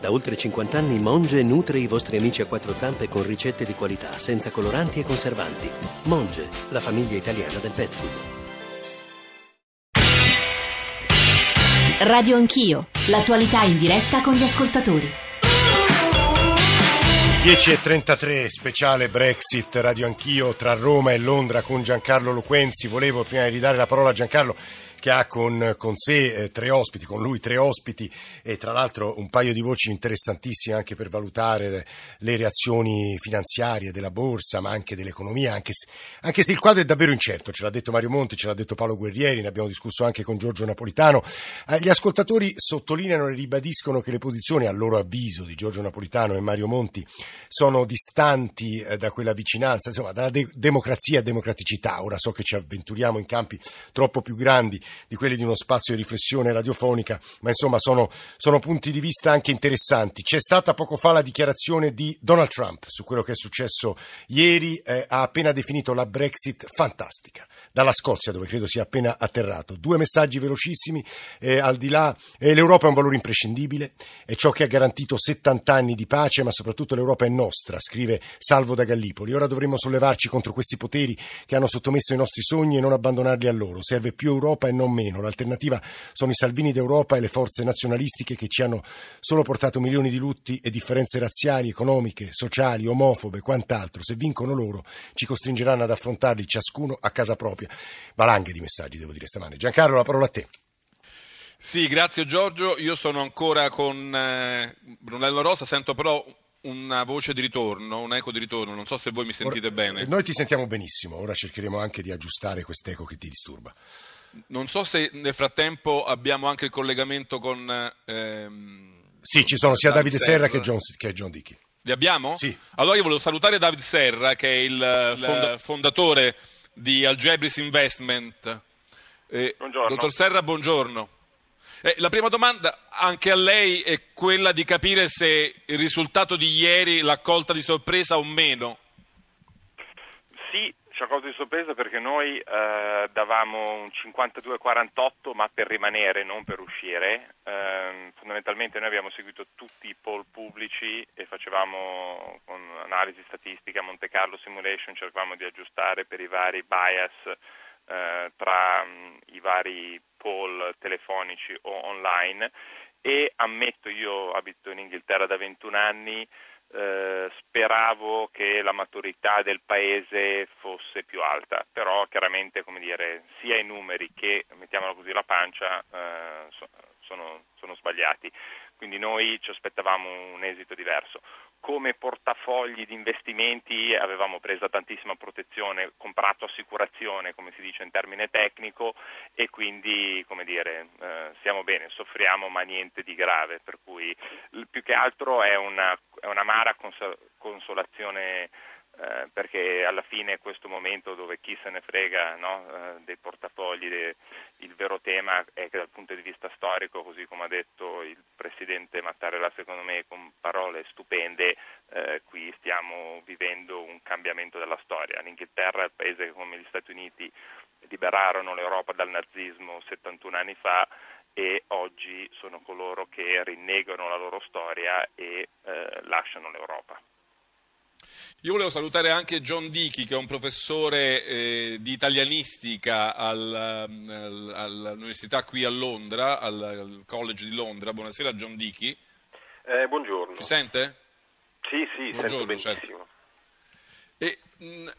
Da oltre 50 anni Monge nutre i vostri amici a quattro zampe con ricette di qualità, senza coloranti e conservanti. Monge, la famiglia italiana del pet food. Radio Anch'io, l'attualità in diretta con gli ascoltatori. 10.33 speciale Brexit, Radio Anch'io tra Roma e Londra con Giancarlo Loquenzi. Volevo prima di ridare la parola a Giancarlo che ha con, con sé eh, tre ospiti, con lui tre ospiti e tra l'altro un paio di voci interessantissime anche per valutare le reazioni finanziarie della borsa ma anche dell'economia, anche se, anche se il quadro è davvero incerto, ce l'ha detto Mario Monti, ce l'ha detto Paolo Guerrieri, ne abbiamo discusso anche con Giorgio Napolitano. Eh, gli ascoltatori sottolineano e ribadiscono che le posizioni, a loro avviso, di Giorgio Napolitano e Mario Monti sono distanti eh, da quella vicinanza, insomma, dalla de- democrazia e democraticità. Ora so che ci avventuriamo in campi troppo più grandi di quelli di uno spazio di riflessione radiofonica, ma insomma sono, sono punti di vista anche interessanti. C'è stata poco fa la dichiarazione di Donald Trump su quello che è successo ieri, eh, ha appena definito la Brexit fantastica, dalla Scozia dove credo sia appena atterrato. Due messaggi velocissimi, eh, al di là, eh, l'Europa è un valore imprescindibile, è ciò che ha garantito 70 anni di pace, ma soprattutto l'Europa è nostra, scrive Salvo da Gallipoli. Ora dovremmo sollevarci contro questi poteri che hanno sottomesso i nostri sogni e non abbandonarli a loro. Serve più Europa e non meno. L'alternativa sono i Salvini d'Europa e le forze nazionalistiche che ci hanno solo portato milioni di lutti e differenze razziali, economiche, sociali, omofobe e quant'altro. Se vincono loro, ci costringeranno ad affrontarli ciascuno a casa propria. Valanghe di messaggi, devo dire stamane. Giancarlo, la parola a te. Sì, grazie Giorgio. Io sono ancora con eh, Brunello Rosa, sento però una voce di ritorno, un eco di ritorno, non so se voi mi sentite Ora, bene. Noi ti sentiamo benissimo, ora cercheremo anche di aggiustare quest'eco che ti disturba. Non so se nel frattempo abbiamo anche il collegamento con... Ehm, sì, ci sono sia Davide Serra, Serra che, John, che John Dickey. Li abbiamo? Sì. Allora io volevo salutare Davide Serra, che è il, fonda- fondatore di Algebris Investment. Eh, buongiorno. Dottor Serra, buongiorno. Eh, la prima domanda anche a lei è quella di capire se il risultato di ieri l'ha colta di sorpresa o meno. Sì, ci ha colto di sorpresa perché noi eh, davamo un 52-48 ma per rimanere, non per uscire. Eh, fondamentalmente noi abbiamo seguito tutti i poll pubblici e facevamo con analisi statistica, Monte Carlo Simulation, cercavamo di aggiustare per i vari bias eh, tra mh, i vari poll telefonici o online e ammetto io abito in Inghilterra da 21 anni eh, speravo che la maturità del paese fosse più alta, però chiaramente come dire, sia i numeri che, mettiamola così, la pancia eh, sono, sono sbagliati quindi noi ci aspettavamo un esito diverso. Come portafogli di investimenti avevamo preso tantissima protezione, comprato assicurazione, come si dice in termine tecnico, e quindi come dire, eh, siamo bene, soffriamo ma niente di grave, per cui più che altro è una, è un'amara consolazione eh, perché alla fine è questo momento dove chi se ne frega no, eh, dei portafogli, de, il vero tema è che dal punto di vista storico, così come ha detto il Presidente Mattarella secondo me con parole stupende, eh, qui stiamo vivendo un cambiamento della storia. L'Inghilterra è il paese che come gli Stati Uniti liberarono l'Europa dal nazismo 71 anni fa e oggi sono coloro che rinnegano la loro storia e eh, lasciano l'Europa. Io volevo salutare anche John Dickey, che è un professore eh, di italianistica al, um, al, all'università qui a Londra, al, al, College di Londra. Buonasera John Dickey. Eh, buongiorno. Ci sente? Sì, sì, buongiorno, sento benissimo. Certo. E, mh,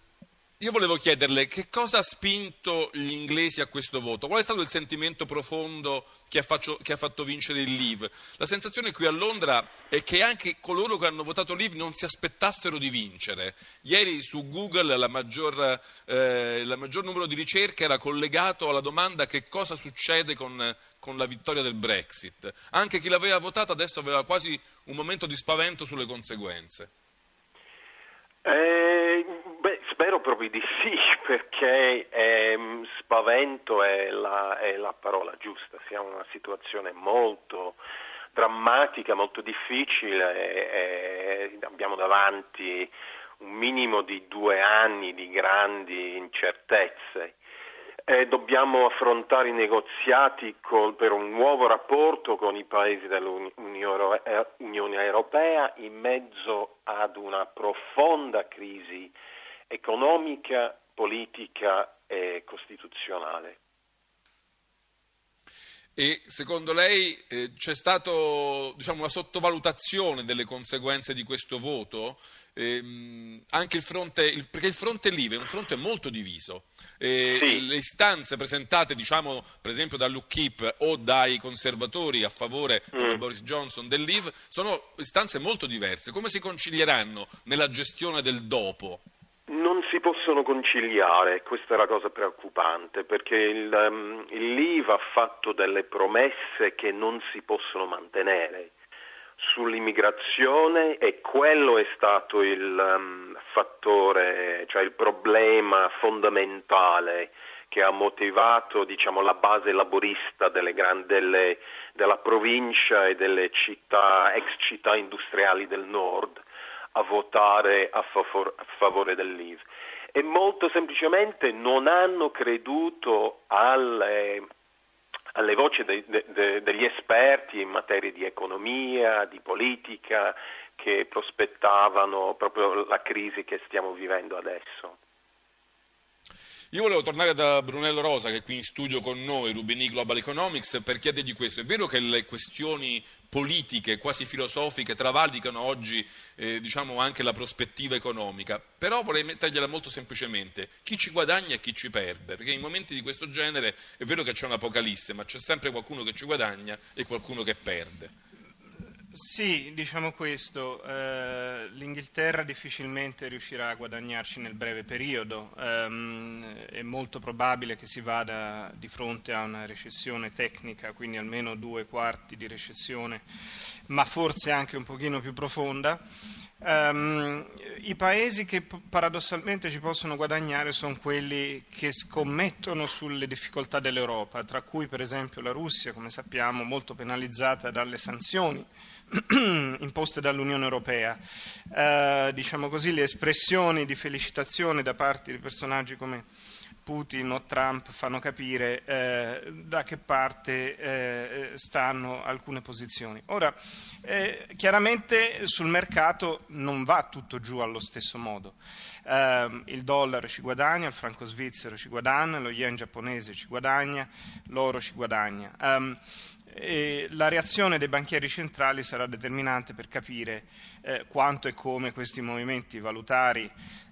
io volevo chiederle che cosa ha spinto gli inglesi a questo voto? Qual è stato il sentimento profondo che ha, faccio, che ha, fatto vincere il Leave? La sensazione qui a Londra è che anche coloro che hanno votato Leave non si aspettassero di vincere. Ieri su Google la maggior, eh, il maggior numero di ricerche era collegato alla domanda che cosa succede con, con la vittoria del Brexit. Anche chi l'aveva votata adesso aveva quasi un momento di spavento sulle conseguenze. Eh, proprio di sì, perché ehm, spavento è la, è la, parola giusta. Siamo in una situazione molto drammatica, molto difficile, e, e abbiamo davanti un minimo di due anni di grandi incertezze. eh, dobbiamo affrontare i negoziati col, per un nuovo rapporto con i paesi dell'Unione eh, Europea in mezzo ad una profonda crisi economica, politica e costituzionale. E secondo lei eh, c'è stata diciamo, una sottovalutazione delle conseguenze di questo voto? Eh, anche il fronte, il, perché il fronte Live è un fronte molto diviso. Eh, sì. Le istanze presentate, diciamo, per esempio dall'UKIP o dai conservatori a favore mm. di Boris Johnson del Live sono istanze molto diverse. Come si concilieranno nella gestione del dopo? Possono conciliare, questa è la cosa preoccupante, perché il, um, il LIV ha fatto delle promesse che non si possono mantenere. Sull'immigrazione e quello è stato il um, fattore, cioè il problema fondamentale che ha motivato diciamo, la base laborista delle grandi, delle, della provincia e delle città, ex città industriali del nord a votare a, favor, a favore dell'IV e molto semplicemente non hanno creduto alle, alle voci de, de, degli esperti in materia di economia, di politica, che prospettavano proprio la crisi che stiamo vivendo adesso. Io volevo tornare da Brunello Rosa, che è qui in studio con noi, Rubini Global Economics, per chiedergli questo. È vero che le questioni politiche, quasi filosofiche, travalicano oggi eh, diciamo anche la prospettiva economica, però vorrei mettergliela molto semplicemente. Chi ci guadagna e chi ci perde? Perché in momenti di questo genere è vero che c'è un'apocalisse, ma c'è sempre qualcuno che ci guadagna e qualcuno che perde. Sì, diciamo questo, eh, l'Inghilterra difficilmente riuscirà a guadagnarci nel breve periodo, ehm, è molto probabile che si vada di fronte a una recessione tecnica, quindi almeno due quarti di recessione, ma forse anche un pochino più profonda. Um, I paesi che paradossalmente ci possono guadagnare sono quelli che scommettono sulle difficoltà dell'Europa, tra cui per esempio la Russia, come sappiamo, molto penalizzata dalle sanzioni imposte dall'Unione Europea. Uh, diciamo così, le espressioni di felicitazione da parte di personaggi come Putin o Trump fanno capire eh, da che parte eh, stanno alcune posizioni. Ora, eh, chiaramente sul mercato non va tutto giù allo stesso modo. Ehm, il dollaro ci guadagna, il franco svizzero ci guadagna, lo yen giapponese ci guadagna, l'oro ci guadagna. Um, la reazione dei banchieri centrali sarà determinante per capire eh, quanto e come questi movimenti valutari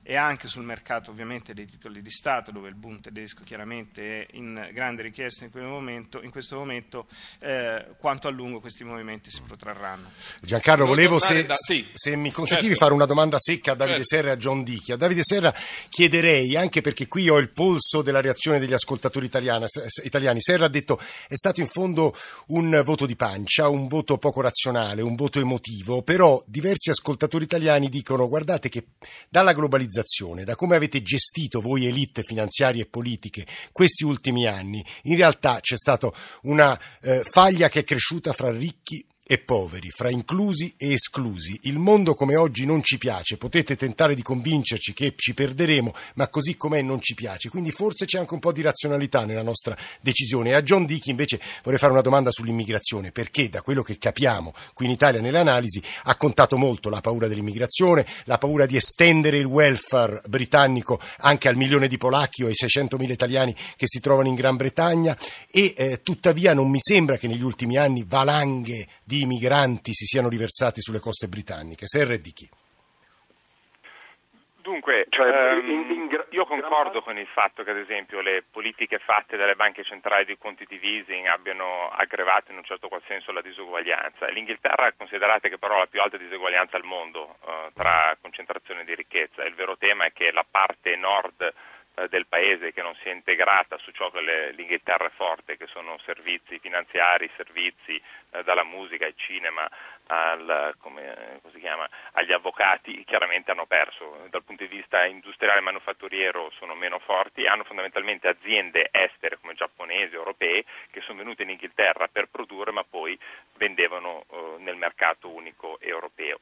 e anche sul mercato ovviamente dei titoli di Stato, dove il boom tedesco chiaramente è in grande richiesta in, momento, in questo momento, eh, quanto a lungo questi movimenti si protrarranno. Giancarlo, volevo, se, da... sì. se, mi consentivi, certo. fare una domanda secca a Davide certo. Serra e a John Dichi. A Davide Serra chiederei, anche perché qui ho il polso della reazione degli ascoltatori italiani, italiani. Serra ha detto è stato in fondo un voto di pancia, un voto poco razionale, un voto emotivo, però diversi ascoltatori italiani dicono guardate che dalla globalizzazione globalizzazione, da come avete gestito voi elite finanziarie e politiche questi ultimi anni, in realtà c'è stata una eh, faglia che è cresciuta fra ricchi e poveri, fra inclusi e esclusi. Il mondo come oggi non ci piace, potete tentare di convincerci che ci perderemo, ma così com'è non ci piace. Quindi forse c'è anche un po' di razionalità nella nostra decisione. E a John Dickey invece vorrei fare una domanda sull'immigrazione, perché da quello che capiamo qui in Italia nelle analisi ha contato molto la paura dell'immigrazione, la paura di estendere il welfare britannico anche al milione di polacchi o ai 600.000 italiani che si trovano in Gran Bretagna e eh, tuttavia non mi sembra che negli ultimi anni valanghe di migranti si siano riversati sulle coste britanniche. Serra e di chi? Dunque, cioè, ehm, in, in, io concordo con il fatto che ad esempio le politiche fatte dalle banche centrali di quantitative easing abbiano aggravato in un certo qual senso la disuguaglianza. L'Inghilterra considerate che però ha la più alta disuguaglianza al mondo eh, tra concentrazione di ricchezza. Il vero tema è che la parte nord del paese che non si è integrata su ciò che le, l'Inghilterra è forte, che sono servizi finanziari, servizi eh, dalla musica al cinema al, come, chiama, agli avvocati, chiaramente hanno perso. Dal punto di vista industriale e manufatturiero sono meno forti, hanno fondamentalmente aziende estere come giapponesi, europee, che sono venute in Inghilterra per produrre ma poi vendevano eh, nel mercato unico europeo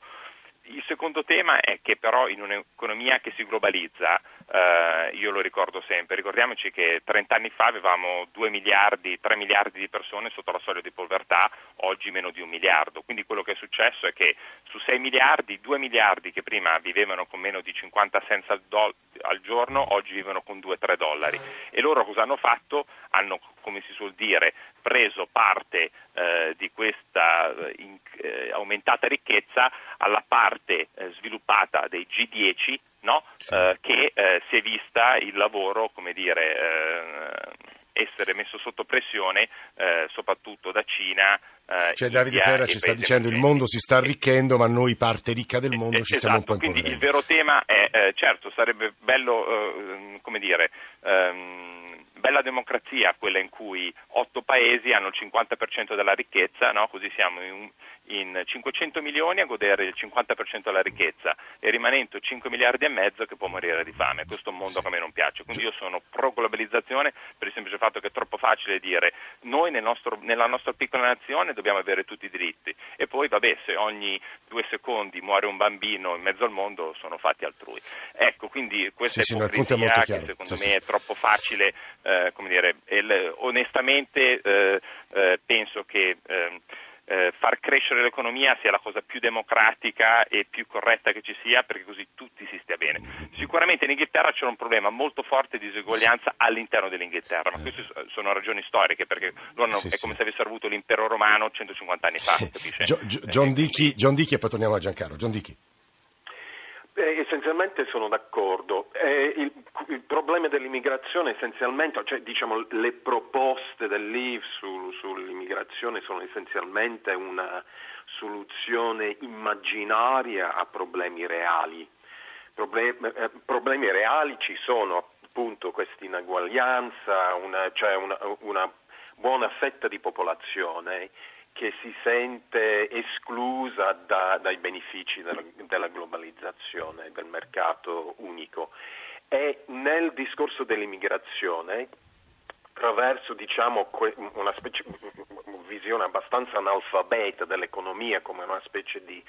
il secondo tema è che però in un'economia che si globalizza, eh, io lo ricordo sempre, ricordiamoci che 30 anni fa avevamo 2 miliardi, 3 miliardi di persone sotto la soglia di povertà, oggi meno di un miliardo, quindi quello che è successo è che su 6 miliardi, 2 miliardi che prima vivevano con meno di 50 cents al, do- al giorno, oggi vivono con 2-3 dollari e loro cosa hanno fatto? Hanno, come si suol dire, preso parte eh, di questa eh, in, eh, aumentata ricchezza alla parte eh, sviluppata dei G10 no? sì. Eh, che eh, si è vista il lavoro, come dire, essere messo sotto pressione soprattutto da Cina. cioè Davide Serra ci sta dicendo il mondo si sta arricchendo ma noi parte ricca del mondo ci esatto, siamo un po' quindi impoverendo. il vero tema è, certo, sarebbe bello, come dire... Um, bella democrazia quella in cui otto paesi hanno il 50% della ricchezza, no? così siamo in, in 500 milioni a godere il 50% della ricchezza e rimanendo 5 miliardi e mezzo che può morire di fame. Questo è un mondo che a me non piace, quindi io sono pro globalizzazione per il semplice fatto che è troppo facile dire noi nel nostro, nella nostra piccola nazione dobbiamo avere tutti i diritti. E poi vabbè se ogni due secondi muore un bambino in mezzo al mondo sono fatti altrui. Ecco, quindi questa sì, ipocrisia sì, che secondo sì, me è troppo facile, eh, come dire, il, onestamente eh, eh, penso che ehm, eh, far crescere l'economia sia la cosa più democratica e più corretta che ci sia perché così tutti si stia bene. Sicuramente in Inghilterra c'è un problema molto forte di diseguaglianza all'interno dell'Inghilterra, ma queste sono ragioni storiche perché loro sì, è come sì. se avessero avuto l'impero romano 150 anni fa? Gio, Gio, John, Dickey, John Dickey e poi torniamo a Giancarlo. John Dickey. Eh, essenzialmente sono d'accordo. Eh, il, il, problema dell'immigrazione essenzialmente, cioè diciamo le proposte dell'IV su, sull'immigrazione sono essenzialmente una soluzione immaginaria a problemi reali. Problemi, eh, problemi reali ci sono appunto questa ineguaglianza, una, cioè una, una buona fetta di popolazione che si sente esclusa da, dai benefici della, della globalizzazione, del mercato unico. E nel discorso dell'immigrazione, attraverso diciamo, una specie, visione abbastanza analfabeta dell'economia come una specie di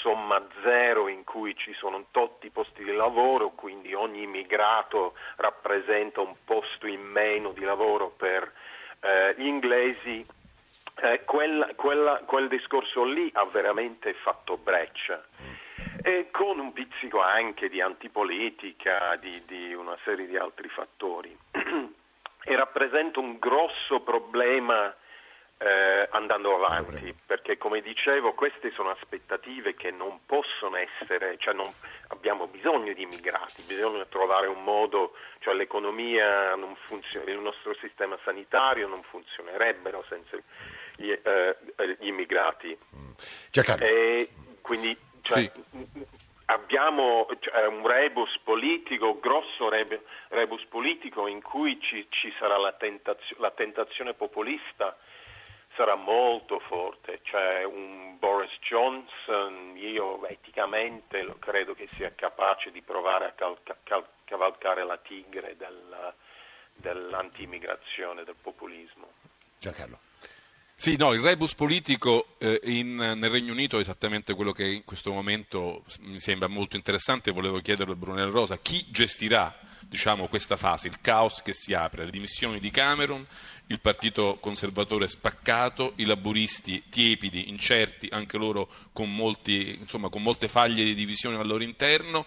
somma zero in cui ci sono tutti i posti di lavoro, quindi ogni immigrato rappresenta un posto in meno di lavoro per eh, gli inglesi eh, quel, quella, quel discorso lì ha veramente fatto breccia. E con un pizzico anche di antipolitica, di, di una serie di altri fattori. e rappresenta un grosso problema eh, andando avanti, perché come dicevo queste sono aspettative che non possono essere, cioè non, abbiamo bisogno di immigrati, bisogna trovare un modo, cioè l'economia non funziona, il nostro sistema sanitario non funzionerebbero senza gli, eh, gli immigrati. E quindi cioè, sì. abbiamo cioè, un rebus politico, grosso rebus politico in cui ci, ci sarà la, tentazio, la tentazione populista sarà molto forte, cioè un Boris Johnson, io eticamente credo che sia capace di provare a cal- cal- cavalcare la tigre del, dell'anti-immigrazione, del populismo. Giancarlo. Sì, no, il rebus politico eh, in, nel Regno Unito è esattamente quello che in questo momento mi sembra molto interessante. Volevo chiederlo a Brunello Rosa, chi gestirà diciamo, questa fase, il caos che si apre, le dimissioni di Cameron, il partito conservatore spaccato, i laburisti tiepidi, incerti, anche loro con, molti, insomma, con molte faglie di divisione al loro interno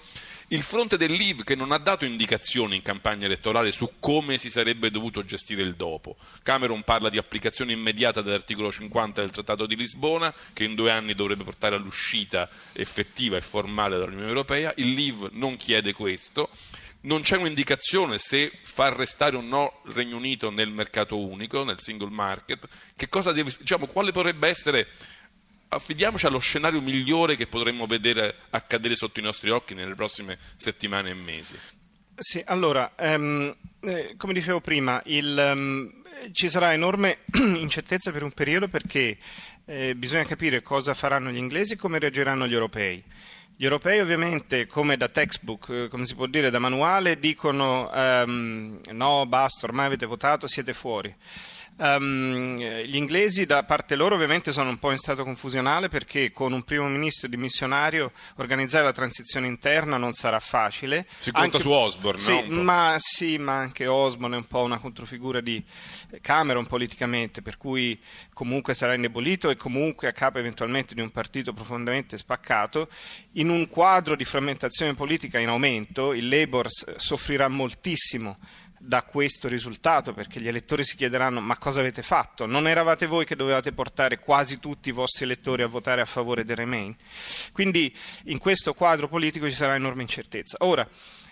il fronte del Leave che non ha dato indicazioni in campagna elettorale su come si sarebbe dovuto gestire il dopo. Cameron parla di applicazione immediata dell'articolo 50 del Trattato di Lisbona, che in due anni dovrebbe portare all'uscita effettiva e formale dall'Unione Europea. Il Leave non chiede questo non c'è un'indicazione se far restare o no il Regno Unito nel mercato unico, nel single market, deve, diciamo, quale potrebbe essere affidiamoci allo scenario migliore che potremmo vedere accadere sotto i nostri occhi nelle prossime settimane e mesi. Sì, allora, um, eh, come dicevo prima, il, um, ci sarà enorme incertezza per un periodo perché eh, bisogna capire cosa faranno gli inglesi e come reagiranno gli europei. Gli europei ovviamente, come da textbook, eh, come si può dire, da manuale, dicono um, no, basta, ormai avete votato, siete fuori. Um, gli inglesi da parte loro ovviamente sono un po' in stato confusionale perché con un primo ministro dimissionario organizzare la transizione interna non sarà facile. Si conta anche, su Osborne, sì, no? Ma sì, ma anche Osborne è un po' una controfigura di Cameron politicamente, per cui comunque sarà indebolito e comunque a capo eventualmente di un partito profondamente spaccato. In un quadro di frammentazione politica in aumento, il Labour soffrirà moltissimo da questo risultato perché gli elettori si chiederanno ma cosa avete fatto? Non eravate voi che dovevate portare quasi tutti i vostri elettori a votare a favore del Remain? Quindi in questo quadro politico ci sarà enorme incertezza. Ora,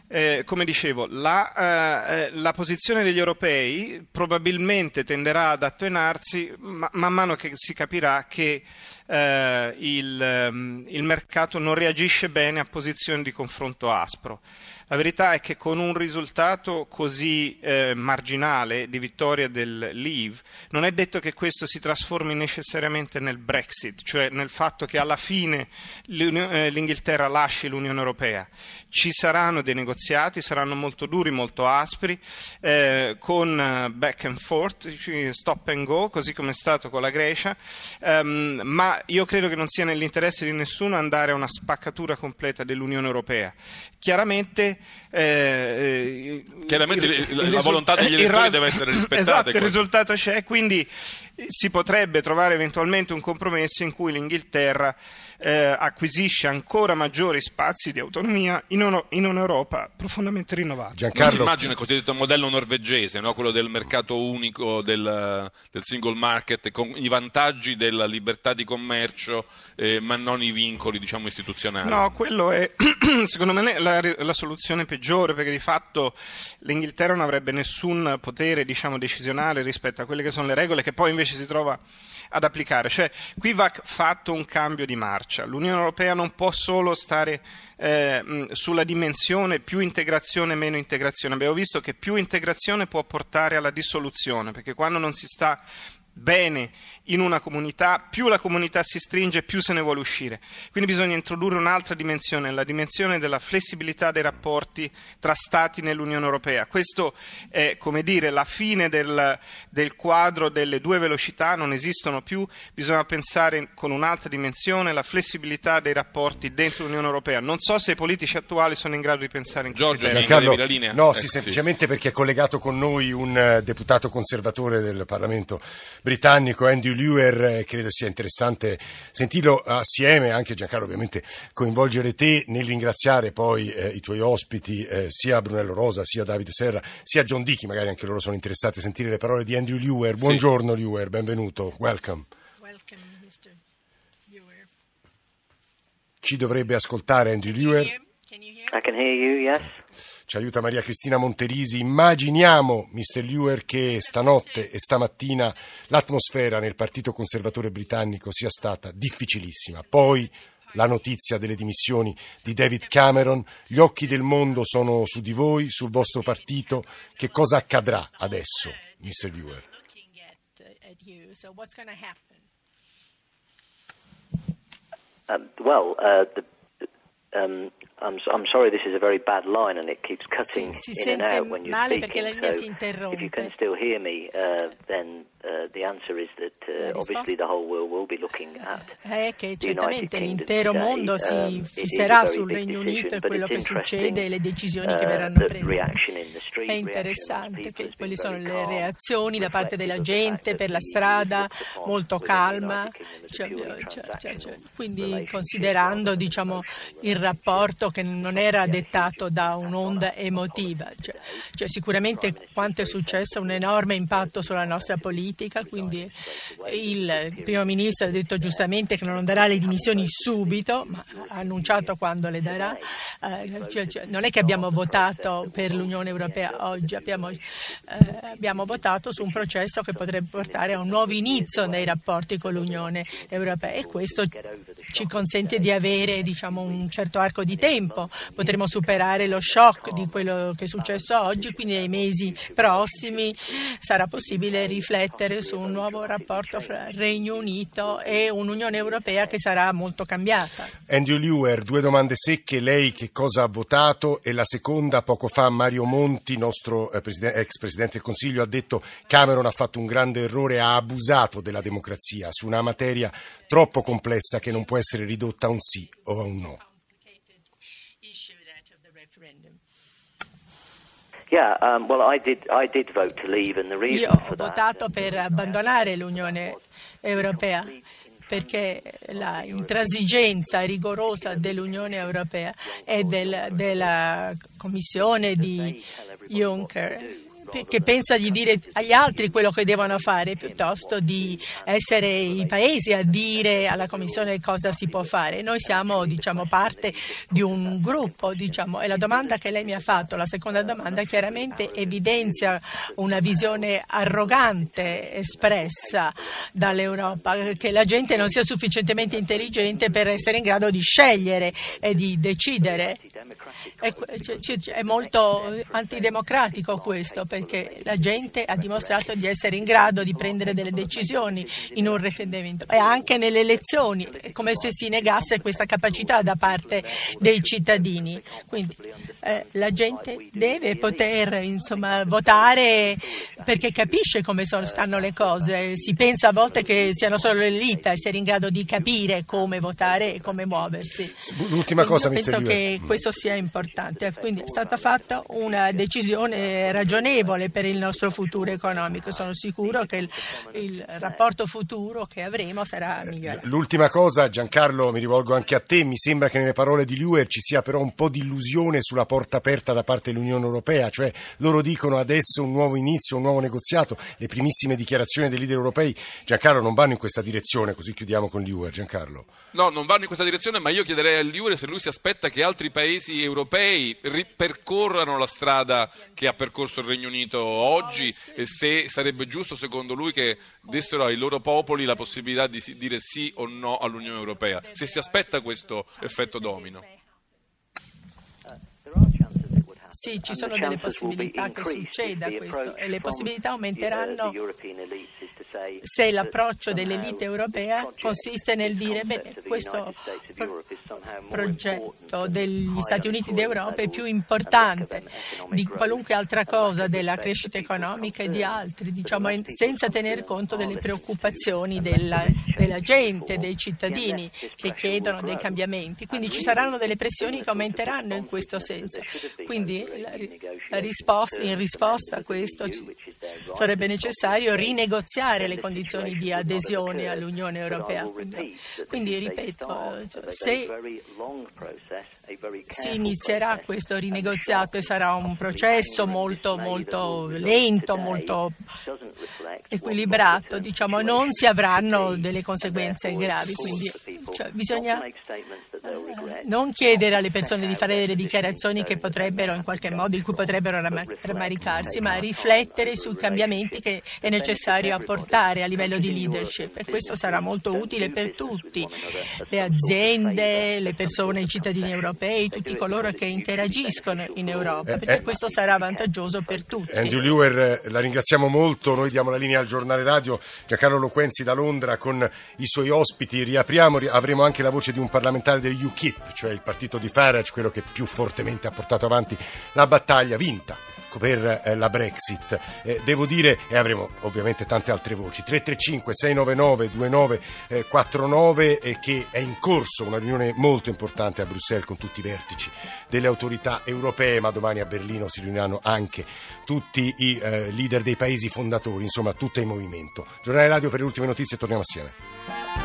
eh, come dicevo, la, eh, la, posizione degli europei probabilmente tenderà ad attenuarsi ma, man mano che si capirà che eh, il, ehm, il mercato non reagisce bene a posizioni di confronto aspro. La verità è che con un risultato così eh, marginale di vittoria del Leave non è detto che questo si trasformi necessariamente nel Brexit, cioè nel fatto che alla fine eh, l'Inghilterra lasci l'Unione Europea. Ci saranno dei negoziati, saranno molto duri, molto aspri, eh, con eh, back and forth, stop and go, così come è stato con la Grecia, um, ma io credo che non sia nell'interesse di nessuno andare a una spaccatura completa dell'Unione Europea. Chiaramente eh, Chiaramente il, il, la volontà degli elettori ras- deve essere rispettata. Esatto, il risultato c'è, quindi si potrebbe trovare eventualmente un compromesso in cui l'Inghilterra eh, acquisisce ancora maggiori spazi di autonomia in, uno, in un'Europa profondamente rinnovata. Giancarlo... Si immagina il cosiddetto modello norvegese, no? quello del mercato unico, del, del, single market, con i vantaggi della libertà di commercio, eh, ma non i vincoli diciamo, istituzionali. No, quello è secondo me la, la, soluzione peggiore, perché di fatto l'Inghilterra non avrebbe nessun potere diciamo, decisionale rispetto a quelle che sono le regole che poi invece si trova ad applicare. Cioè, qui va fatto un cambio di marcia. L'Unione Europea non può solo stare eh, sulla dimensione più integrazione, meno integrazione. Abbiamo visto che più integrazione può portare alla dissoluzione, perché quando non si sta bene in una comunità, più la comunità si stringe, più se ne vuole uscire. Quindi bisogna introdurre un'altra dimensione, la dimensione della flessibilità dei rapporti tra Stati nell'Unione Europea. Questo è, come dire, la fine del, del quadro delle due velocità, non esistono più, bisogna pensare con un'altra dimensione, la flessibilità dei rapporti dentro l'Unione Europea. Non so se i politici attuali sono in grado di pensare in Giorgio, questi Giancarlo? No, eh, sì, semplicemente perché è collegato con noi un uh, deputato conservatore del Parlamento britannico Andrew Lewer, eh, credo sia interessante sentirlo assieme, anche Giancarlo ovviamente coinvolgere te nel ringraziare poi eh, i tuoi ospiti, eh, sia Brunello Rosa, sia Davide Serra, sia John Dichi, magari anche loro sono interessati a sentire le parole di Andrew Lewer. Buongiorno sì. Lewer, benvenuto, welcome. Welcome, Mr. Lewer. Ci dovrebbe ascoltare Andrew Lewer. I can hear you, yes. Ci aiuta Maria Cristina Monterisi. Immaginiamo, Mr. Lewer, che stanotte e stamattina l'atmosfera nel Partito Conservatore britannico sia stata difficilissima. Poi la notizia delle dimissioni di David Cameron. Gli occhi del mondo sono su di voi, sul vostro partito. Che cosa accadrà adesso, Mr. Lewer? Um, well, uh, the, um, I'm, I'm sorry, this is a very bad line and it keeps cutting si, si in and out when you're speaking. So if you can still hear me, uh, then uh, the answer is that uh, obviously the whole world will be looking at è che certamente l'intero mondo si um, fisserà sul Regno Unito e quello che succede e le decisioni che uh, verranno prese. È interessante che quelle sono le reazioni da parte della gente per la strada, molto calma, cioè, cioè, cioè, cioè quindi considerando diciamo, il rapporto che non era dettato da un'onda emotiva. Cioè, cioè, sicuramente quanto è successo ha un enorme impatto sulla nostra politica, quindi il primo ministro ha detto giustamente che non darà le dimissioni subito, ma ha annunciato quando le darà. Eh, cioè, cioè, non è che abbiamo votato per l'Unione Europea oggi, abbiamo, eh, abbiamo votato su un processo che potrebbe portare a un nuovo inizio nei rapporti con l'Unione Europea e questo ci consente di avere diciamo, un certo arco di tempo, potremo superare lo shock di quello che è successo oggi, quindi nei mesi prossimi sarà possibile riflettere su un nuovo rapporto fra Regno Unito e un'Unione Europea che sarà molto cambiata. Andrew Lewer, due domande secche, lei che cosa ha votato? E la seconda poco fa Mario Monti, nostro eh, ex Presidente del Consiglio, ha detto Cameron ha fatto un grande errore, ha abusato della democrazia su una materia troppo complessa che non può essere ridotta a un sì o a un no. Io ho votato per abbandonare l'Unione Europea perché la intransigenza rigorosa dell'Unione Europea e del, della Commissione di Juncker che pensa di dire agli altri quello che devono fare piuttosto di essere i paesi a dire alla Commissione cosa si può fare. Noi siamo diciamo, parte di un gruppo diciamo, e la domanda che lei mi ha fatto, la seconda domanda, chiaramente evidenzia una visione arrogante espressa dall'Europa, che la gente non sia sufficientemente intelligente per essere in grado di scegliere e di decidere. È molto antidemocratico questo perché la gente ha dimostrato di essere in grado di prendere delle decisioni in un referendum e anche nelle elezioni, è come se si negasse questa capacità da parte dei cittadini. Quindi eh, la gente deve poter insomma, votare perché capisce come sono, stanno le cose. Si pensa a volte che siano solo l'elite a essere in grado di capire come votare e come muoversi. L'ultima cosa, Io penso che questo sia importante. Quindi è stata fatta una decisione ragionevole per il nostro futuro economico. Sono sicuro che il, il rapporto futuro che avremo sarà migliorato. L'ultima cosa, Giancarlo, mi rivolgo anche a te. Mi sembra che nelle parole di Luer ci sia però un po' di illusione sulla porta aperta da parte dell'Unione Europea, cioè loro dicono adesso un nuovo inizio, un nuovo negoziato, le primissime dichiarazioni dei leader europei, Giancarlo, non vanno in questa direzione, così chiudiamo con l'UE, Giancarlo. No, non vanno in questa direzione, ma io chiederei all'UE se lui si aspetta che altri paesi europei ripercorrano la strada che ha percorso il Regno Unito oggi e se sarebbe giusto secondo lui che dessero ai loro popoli la possibilità di dire sì o no all'Unione Europea, se si aspetta questo effetto domino. Sì, ci sono delle possibilità che succeda questo e le possibilità aumenteranno se l'approccio dell'elite europea consiste nel dire bene, questo progetto degli Stati Uniti d'Europa è più importante di qualunque altra cosa, della crescita economica e di altri, diciamo, senza tener conto delle preoccupazioni della, della gente, dei cittadini che chiedono dei cambiamenti. Quindi ci saranno delle pressioni che aumenteranno in questo senso. Quindi la, la risposta, in risposta a questo sarebbe necessario rinegoziare le condizioni di adesione all'Unione Europea. Quindi, ripeto, se si inizierà questo rinegoziato e sarà un processo molto, molto lento, molto equilibrato, diciamo, non si avranno delle conseguenze gravi. Quindi cioè, bisogna non chiedere alle persone di fare delle dichiarazioni che potrebbero in qualche modo, in cui potrebbero rammaricarsi, ma riflettere sui cambiamenti che è necessario apportare a livello di leadership e questo sarà molto utile per tutti, le aziende, le persone, i cittadini europei, tutti coloro che interagiscono in Europa, eh, perché eh, questo sarà vantaggioso per tutti. Andrew Lewer, la ringraziamo molto, noi diamo la linea al giornale radio, Giancarlo Loquenzi da Londra con i suoi ospiti, riapriamo, avremo anche la voce di un parlamentare del UKIP, cioè il partito di Farage, quello che più fortemente ha portato avanti la battaglia vinta per eh, la Brexit. Eh, devo dire, e avremo ovviamente tante altre voci, 335-699-2949 eh, che è in corso una riunione molto importante a Bruxelles con tutti i vertici delle autorità europee, ma domani a Berlino si riuniranno anche tutti i eh, leader dei paesi fondatori, insomma tutto il movimento. Giornale radio per le ultime notizie, torniamo assieme.